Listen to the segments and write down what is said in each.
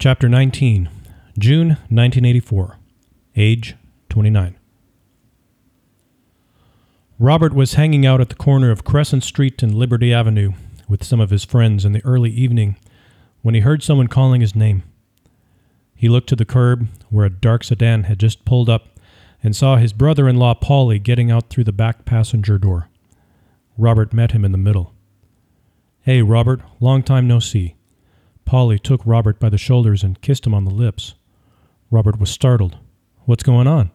Chapter 19, June 1984. Age 29. Robert was hanging out at the corner of Crescent Street and Liberty Avenue with some of his friends in the early evening when he heard someone calling his name. He looked to the curb where a dark sedan had just pulled up and saw his brother in law Polly getting out through the back passenger door. Robert met him in the middle. Hey, Robert, long time no see. Polly took Robert by the shoulders and kissed him on the lips. Robert was startled. What's going on?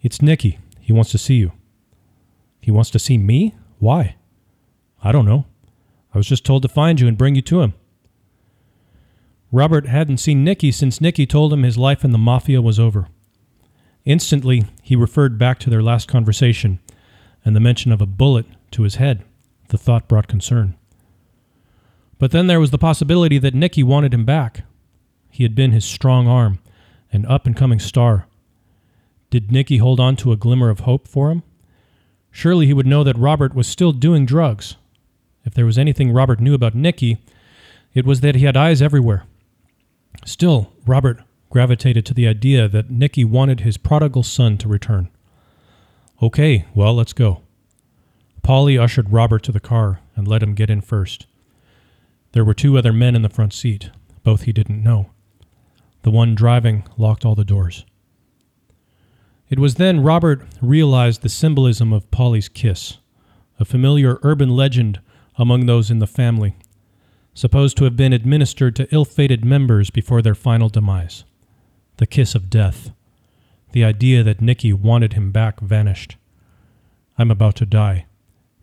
It's Nicky. He wants to see you. He wants to see me? Why? I don't know. I was just told to find you and bring you to him. Robert hadn't seen Nicky since Nicky told him his life in the mafia was over. Instantly, he referred back to their last conversation and the mention of a bullet to his head. The thought brought concern. But then there was the possibility that Nicky wanted him back. He had been his strong arm, an up and coming star. Did Nicky hold on to a glimmer of hope for him? Surely he would know that Robert was still doing drugs. If there was anything Robert knew about Nicky, it was that he had eyes everywhere. Still, Robert gravitated to the idea that Nicky wanted his prodigal son to return. Okay, well, let's go. Polly ushered Robert to the car and let him get in first. There were two other men in the front seat, both he didn't know. The one driving locked all the doors. It was then Robert realized the symbolism of Polly's kiss, a familiar urban legend among those in the family, supposed to have been administered to ill fated members before their final demise. The kiss of death. The idea that Nicky wanted him back vanished. I'm about to die.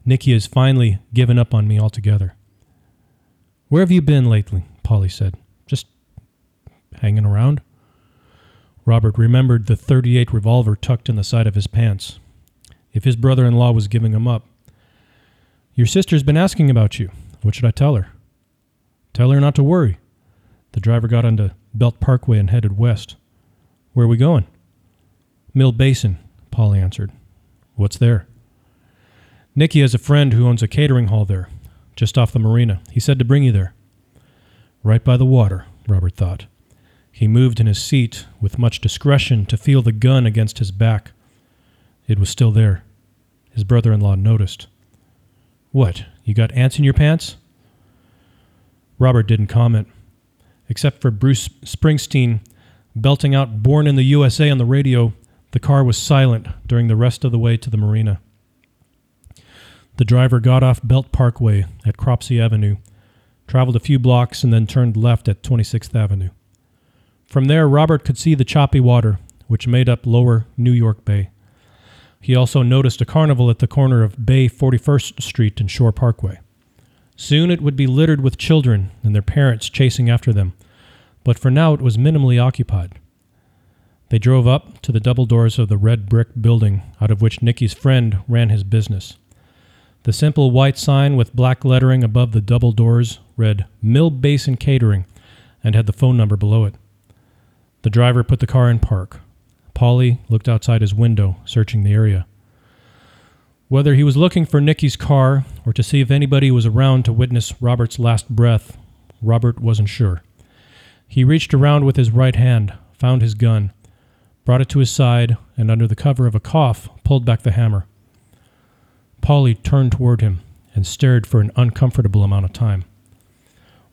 Nicky has finally given up on me altogether. Where have you been lately? Polly said. Just hanging around. Robert remembered the 38 revolver tucked in the side of his pants. If his brother in law was giving him up. Your sister's been asking about you. What should I tell her? Tell her not to worry. The driver got onto Belt Parkway and headed west. Where are we going? Mill Basin, Polly answered. What's there? Nicky has a friend who owns a catering hall there, just off the marina. He said to bring you there. Right by the water, Robert thought. He moved in his seat with much discretion to feel the gun against his back. It was still there. His brother in law noticed. What, you got ants in your pants? Robert didn't comment, except for Bruce Springsteen belting out Born in the USA on the radio. The car was silent during the rest of the way to the marina. The driver got off Belt Parkway at Cropsey Avenue, traveled a few blocks, and then turned left at 26th Avenue. From there, Robert could see the choppy water, which made up lower New York Bay. He also noticed a carnival at the corner of Bay 41st Street and Shore Parkway. Soon it would be littered with children and their parents chasing after them, but for now it was minimally occupied. They drove up to the double doors of the red brick building out of which Nicky's friend ran his business. The simple white sign with black lettering above the double doors read Mill Basin Catering and had the phone number below it. The driver put the car in park. Polly looked outside his window, searching the area. Whether he was looking for Nicky's car or to see if anybody was around to witness Robert's last breath, Robert wasn't sure. He reached around with his right hand, found his gun, brought it to his side, and under the cover of a cough, pulled back the hammer. Polly turned toward him and stared for an uncomfortable amount of time.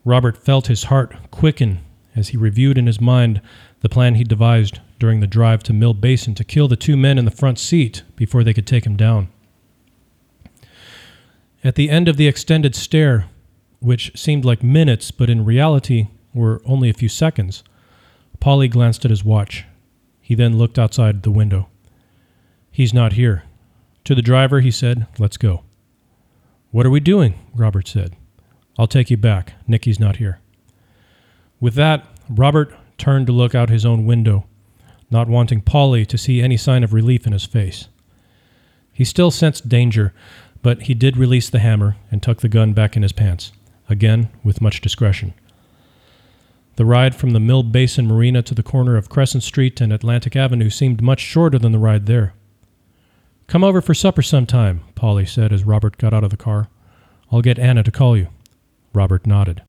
Robert felt his heart quicken as he reviewed in his mind the plan he devised during the drive to Mill Basin to kill the two men in the front seat before they could take him down. At the end of the extended stare, which seemed like minutes but in reality were only a few seconds, Polly glanced at his watch. He then looked outside the window. He's not here. To the driver, he said, Let's go. What are we doing? Robert said. I'll take you back. Nicky's not here. With that, Robert turned to look out his own window, not wanting Polly to see any sign of relief in his face. He still sensed danger, but he did release the hammer and tuck the gun back in his pants, again with much discretion. The ride from the Mill Basin Marina to the corner of Crescent Street and Atlantic Avenue seemed much shorter than the ride there. Come over for supper sometime, Polly said as Robert got out of the car. I'll get Anna to call you. Robert nodded.